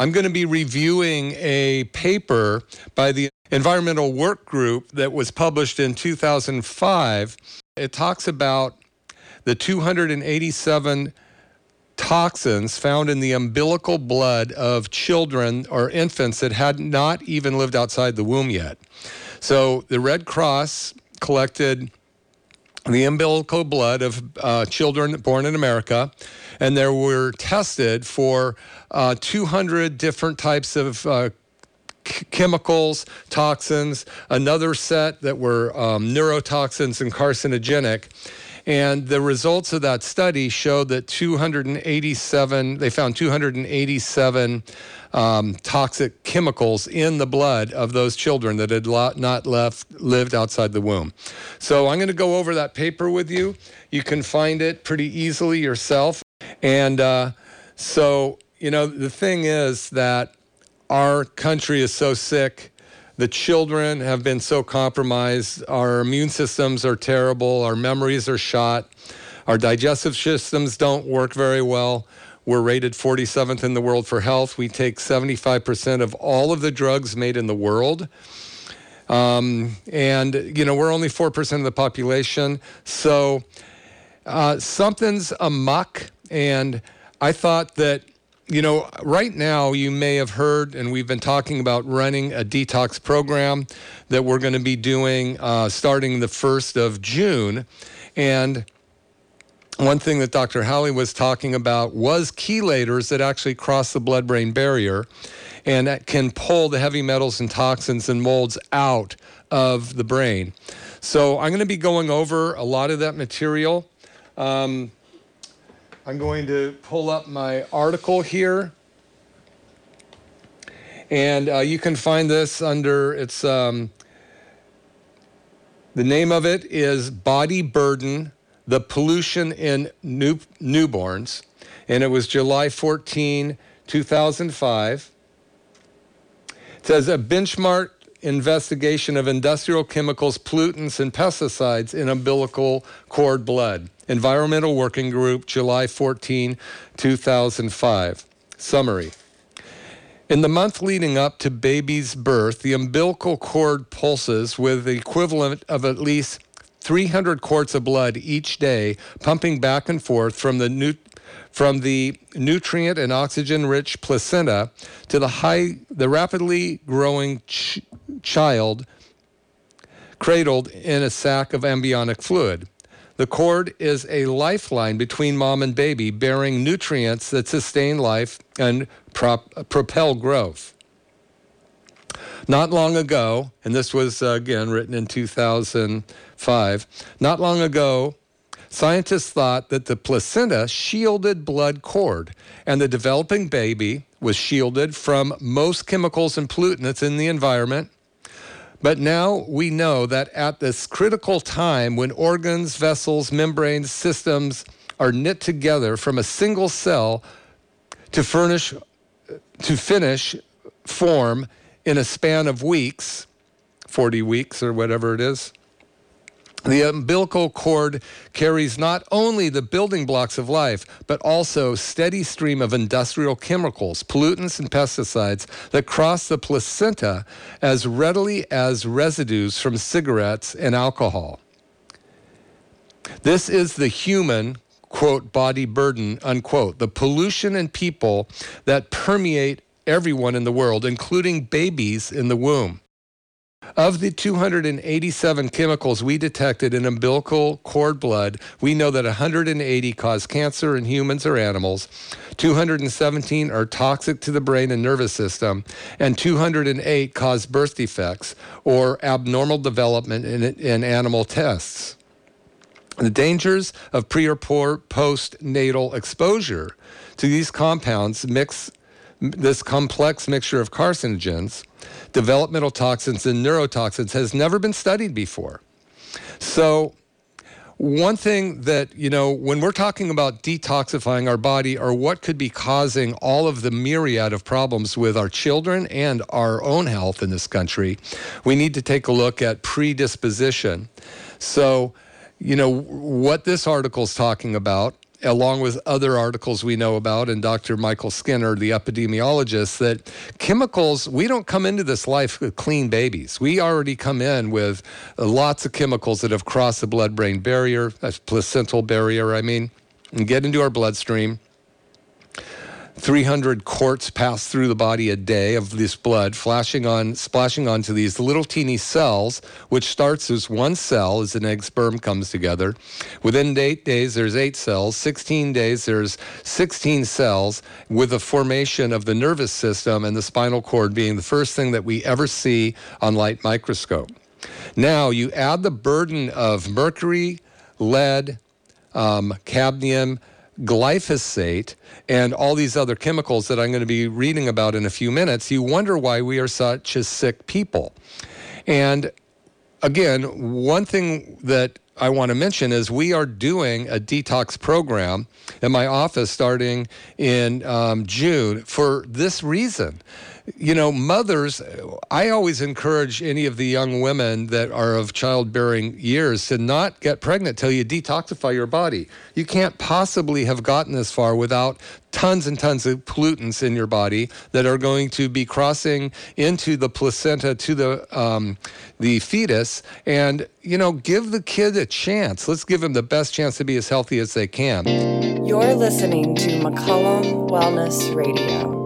I'm going to be reviewing a paper by the Environmental Work Group that was published in 2005. It talks about the 287 toxins found in the umbilical blood of children or infants that had not even lived outside the womb yet. So the Red Cross collected the umbilical blood of uh, children born in America, and there were tested for uh, 200 different types of uh, chemicals, toxins, another set that were um, neurotoxins and carcinogenic. And the results of that study showed that 287, they found 287 um, toxic chemicals in the blood of those children that had not left lived outside the womb. So I'm going to go over that paper with you. You can find it pretty easily yourself. And uh, so, you know, the thing is that our country is so sick. The children have been so compromised. Our immune systems are terrible. Our memories are shot. Our digestive systems don't work very well. We're rated 47th in the world for health. We take 75% of all of the drugs made in the world. Um, and, you know, we're only 4% of the population. So uh, something's amuck. And I thought that, you know, right now you may have heard, and we've been talking about running a detox program that we're going to be doing uh, starting the 1st of June. And one thing that Dr. Halley was talking about was chelators that actually cross the blood brain barrier and that can pull the heavy metals and toxins and molds out of the brain. So I'm going to be going over a lot of that material. Um, I'm going to pull up my article here. And uh, you can find this under its, um, the name of it is Body Burden the pollution in new, newborns, and it was July 14, 2005. It says a benchmark investigation of industrial chemicals, pollutants, and pesticides in umbilical cord blood. Environmental Working Group, July 14, 2005. Summary. In the month leading up to baby's birth, the umbilical cord pulses with the equivalent of at least 300 quarts of blood each day, pumping back and forth from the from the nutrient and oxygen rich placenta to the high the rapidly growing ch- child cradled in a sac of amniotic fluid. The cord is a lifeline between mom and baby, bearing nutrients that sustain life and prop- propel growth. Not long ago, and this was uh, again written in 2005, not long ago, scientists thought that the placenta shielded blood cord, and the developing baby was shielded from most chemicals and pollutants in the environment. But now we know that at this critical time when organs, vessels, membranes, systems are knit together from a single cell to furnish to finish form in a span of weeks, 40 weeks or whatever it is. The umbilical cord carries not only the building blocks of life, but also steady stream of industrial chemicals, pollutants, and pesticides that cross the placenta as readily as residues from cigarettes and alcohol. This is the human, quote, body burden, unquote, the pollution and people that permeate everyone in the world, including babies in the womb. Of the 287 chemicals we detected in umbilical cord blood, we know that 180 cause cancer in humans or animals, 217 are toxic to the brain and nervous system, and 208 cause birth defects or abnormal development in, in animal tests. The dangers of pre or post natal exposure to these compounds mix this complex mixture of carcinogens, developmental toxins, and neurotoxins has never been studied before. So, one thing that, you know, when we're talking about detoxifying our body or what could be causing all of the myriad of problems with our children and our own health in this country, we need to take a look at predisposition. So, you know, what this article is talking about along with other articles we know about, and Dr. Michael Skinner, the epidemiologist, that chemicals, we don't come into this life with clean babies. We already come in with lots of chemicals that have crossed the blood brain barrier, a placental barrier, I mean, and get into our bloodstream 300 quarts pass through the body a day of this blood, flashing on, splashing onto these little teeny cells, which starts as one cell as an egg sperm comes together. Within eight days, there's eight cells. 16 days, there's 16 cells, with the formation of the nervous system and the spinal cord being the first thing that we ever see on light microscope. Now, you add the burden of mercury, lead, um, cadmium, glyphosate and all these other chemicals that I'm going to be reading about in a few minutes, you wonder why we are such a sick people. And again, one thing that I want to mention is we are doing a detox program in my office starting in um, June for this reason you know, mothers, I always encourage any of the young women that are of childbearing years to not get pregnant till you detoxify your body. You can't possibly have gotten this far without tons and tons of pollutants in your body that are going to be crossing into the placenta to the um, the fetus. And you know give the kid a chance. Let's give him the best chance to be as healthy as they can. You're listening to mccollum wellness radio